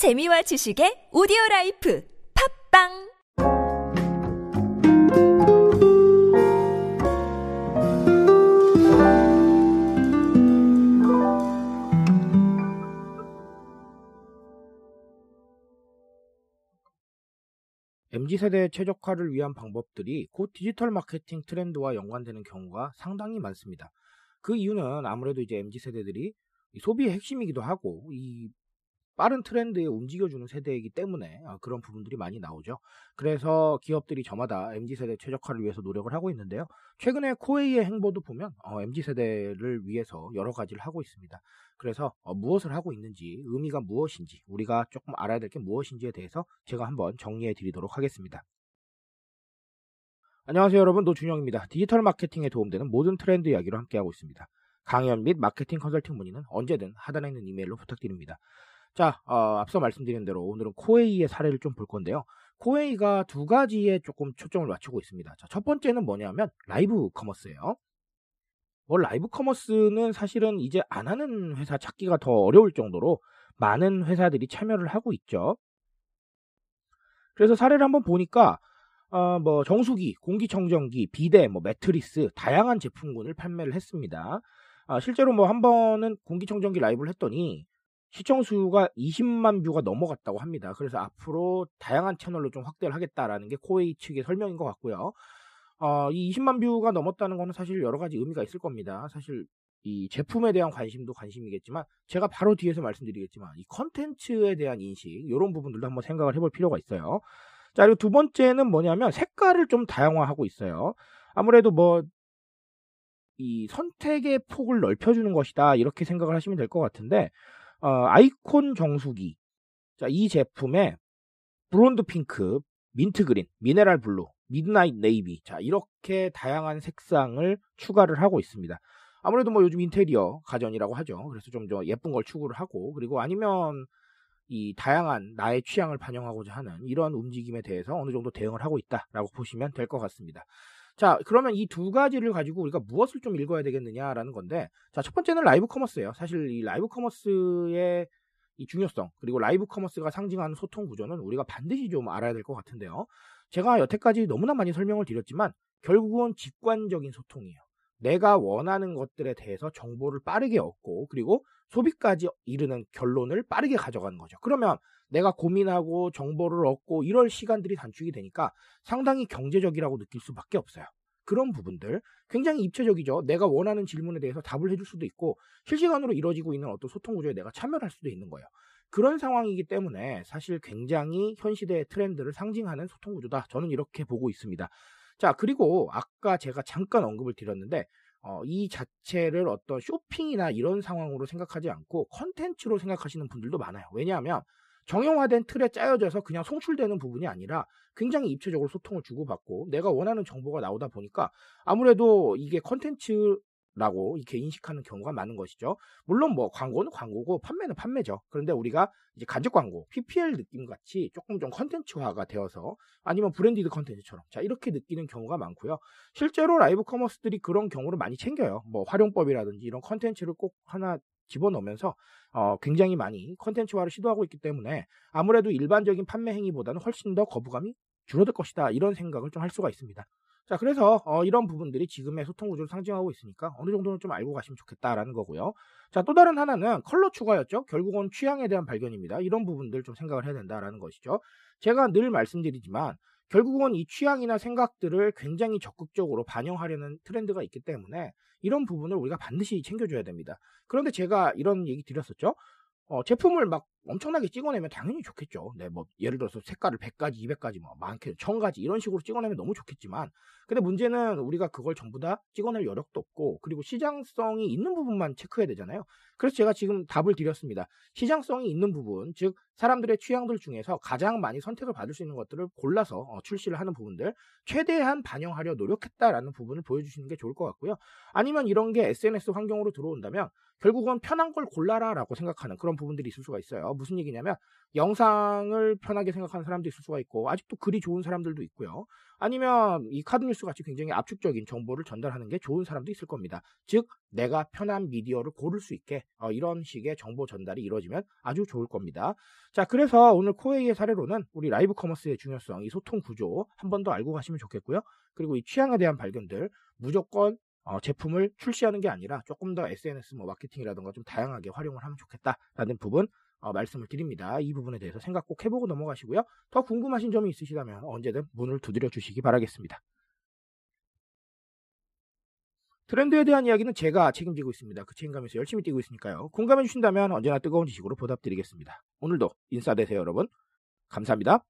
재미와 지식의 오디오 life 팟빵 MZ세대 최적화를 위한 방법들이 곧 디지털 마케팅 트렌드와 연관되는 경우가 상당히 많습니다. 그 이유는 아무래도 이제 MZ세대들이 소비의 핵심이기도 하고 이 빠른 트렌드에 움직여주는 세대이기 때문에 아, 그런 부분들이 많이 나오죠. 그래서 기업들이 저마다 MZ세대 최적화를 위해서 노력을 하고 있는데요. 최근에 코웨이의 행보도 보면 어, MZ세대를 위해서 여러 가지를 하고 있습니다. 그래서 어, 무엇을 하고 있는지 의미가 무엇인지 우리가 조금 알아야 될 게 무엇인지에 대해서 제가 한번 정리해 드리도록 하겠습니다. 안녕하세요 여러분 노준영입니다. 디지털 마케팅에 도움되는 모든 트렌드 이야기로 함께하고 있습니다. 강연 및 마케팅 컨설팅 문의는 언제든 하단에 있는 이메일로 부탁드립니다. 자, 어, 앞서 말씀드린 대로 오늘은 코웨이의 사례를 좀 볼 건데요. 코웨이가 두 가지에 조금 초점을 맞추고 있습니다. 자, 첫 번째는 뭐냐면 live commerce예요. 뭐 live commerce는 사실은 이제 안 하는 회사 찾기가 더 어려울 정도로 많은 회사들이 참여를 하고 있죠. 그래서 사례를 한번 보니까 어, 뭐 정수기, 공기청정기, 비데, 뭐 매트리스 다양한 제품군을 판매를 했습니다. 아, 실제로 뭐 한 번은 공기청정기 라이브를 했더니 시청 수가 20만 view가 넘어갔다고 합니다. 그래서 앞으로 다양한 채널로 좀 확대를 하겠다라는 게 코웨이 측의 설명인 것 같고요. 어, 이 20만 view가 넘었다는 거는 사실 여러 가지 의미가 있을 겁니다. 사실 이 제품에 대한 관심도 관심이겠지만 제가 바로 뒤에서 말씀드리겠지만 이 컨텐츠에 대한 인식 이런 부분들도 한번 생각을 해볼 필요가 있어요. 자 그리고 두 번째는 뭐냐면 색깔을 좀 다양화하고 있어요. 아무래도 뭐 이 선택의 폭을 넓혀주는 것이다 이렇게 생각을 하시면 될 것 같은데 어, 아이콘 정수기. 자, 이 제품에 blond pink, mint green, mineral blue, midnight navy. 자, 이렇게 다양한 색상을 추가를 하고 있습니다. 아무래도 뭐 요즘 인테리어 가전이라고 하죠. 그래서 좀 더 예쁜 걸 추구를 하고 그리고 아니면 이 다양한 나의 취향을 반영하고자 하는 이런 움직임에 대해서 어느 정도 대응을 하고 있다라고 보시면 될 것 같습니다. 자, 그러면 이 두 가지를 가지고 우리가 무엇을 좀 읽어야 되겠느냐라는 건데, 자, 첫 번째는 live commerce예요. 사실 이 live commerce의 이 중요성, 그리고 live commerce가 상징하는 소통 구조는 우리가 반드시 좀 알아야 될 것 같은데요. 제가 여태까지 너무나 많이 설명을 드렸지만, 결국은 직관적인 소통이에요. 내가 원하는 것들에 대해서 정보를 빠르게 얻고, 그리고 소비까지 이르는 결론을 빠르게 가져가는 거죠. 그러면 내가 고민하고 정보를 얻고 이럴 시간들이 단축이 되니까 상당히 경제적이라고 느낄 수밖에 없어요. 그런 부분들 굉장히 입체적이죠. 내가 원하는 질문에 대해서 답을 해줄 수도 있고 실시간으로 이루어지고 있는 어떤 소통 구조에 내가 참여를 할 수도 있는 거예요. 그런 상황이기 때문에 사실 굉장히 현 시대의 트렌드를 상징하는 소통 구조다. 저는 이렇게 보고 있습니다. 자, 그리고 아까 제가 잠깐 언급을 드렸는데 어, 이 자체를 어떤 쇼핑이나 이런 상황으로 생각하지 않고 컨텐츠로 생각하시는 분들도 많아요. 왜냐하면 정형화된 틀에 짜여져서 그냥 송출되는 부분이 아니라 굉장히 입체적으로 소통을 주고받고 내가 원하는 정보가 나오다 보니까 아무래도 이게 컨텐츠 라고 이렇게 인식하는 경우가 많은 것이죠. 물론 뭐 광고는 광고고 판매는 판매죠. 그런데 우리가 이제 간접 광고, PPL 느낌 같이 조금 좀 컨텐츠화가 되어서 아니면 branded 컨텐츠처럼 자 이렇게 느끼는 경우가 많고요. 실제로 live commerce들이 그런 경우를 많이 챙겨요. 뭐 활용법이라든지 이런 컨텐츠를 꼭 하나 집어넣으면서 어, 굉장히 많이 컨텐츠화를 시도하고 있기 때문에 아무래도 일반적인 판매 행위보다는 훨씬 더 거부감이 줄어들 것이다 이런 생각을 좀 할 수가 있습니다. 자, 그래서 어, 이런 부분들이 지금의 소통 구조를 상징하고 있으니까 어느 정도는 좀 알고 가시면 좋겠다라는 거고요. 자, 또 다른 하나는 컬러 추가였죠. 결국은 취향에 대한 발견입니다. 이런 부분들 좀 생각을 해야 된다라는 것이죠. 제가 늘 말씀드리지만 결국은 이 취향이나 생각들을 굉장히 적극적으로 반영하려는 트렌드가 있기 때문에 이런 부분을 우리가 반드시 챙겨줘야 됩니다. 그런데 제가 이런 얘기 드렸었죠. 어, 제품을 막 엄청나게 찍어내면 당연히 좋겠죠. 네, 뭐, 예를 들어서 색깔을 100가지, 200가지, 뭐, 많게 1000가지 이런 식으로 찍어내면 너무 좋겠지만, 근데 문제는 우리가 그걸 전부 다 찍어낼 여력도 없고, 그리고 시장성이 있는 부분만 체크해야 되잖아요. 그래서 제가 지금 답을 드렸습니다. 시장성이 있는 부분, 즉, 사람들의 취향들 중에서 가장 많이 선택을 받을 수 있는 것들을 골라서 어, 출시를 하는 부분들, 최대한 반영하려 노력했다라는 부분을 보여주시는 게 좋을 것 같고요. 아니면 이런 게 SNS 환경으로 들어온다면, 결국은 편한 걸 골라라라고 생각하는 그런 부분들이 있을 수가 있어요. 무슨 얘기냐면 영상을 편하게 생각하는 사람도 있을 수가 있고 아직도 글이 좋은 사람들도 있고요. 아니면 이 카드뉴스 같이 굉장히 압축적인 정보를 전달하는 게 좋은 사람도 있을 겁니다. 즉 내가 편한 미디어를 고를 수 있게 어, 이런 식의 정보 전달이 이루어지면 아주 좋을 겁니다. 자 그래서 오늘 코웨이의 사례로는 우리 live commerce의 중요성, 이 소통 구조 한 번 더 알고 가시면 좋겠고요. 그리고 이 취향에 대한 발견들 무조건 어, 제품을 출시하는 게 아니라 조금 더 SNS 뭐 마케팅이라든가 좀 다양하게 활용을 하면 좋겠다라는 부분 어, 말씀을 드립니다. 이 부분에 대해서 생각 꼭 해보고 넘어가시고요. 더 궁금하신 점이 있으시다면 언제든 문을 두드려 주시기 바라겠습니다. 트렌드에 대한 이야기는 제가 책임지고 있습니다. 그 책임감에서 열심히 뛰고 있으니까요. 공감해 주신다면 언제나 뜨거운 지식으로 보답드리겠습니다. 오늘도 인싸 되세요, 여러분. 감사합니다.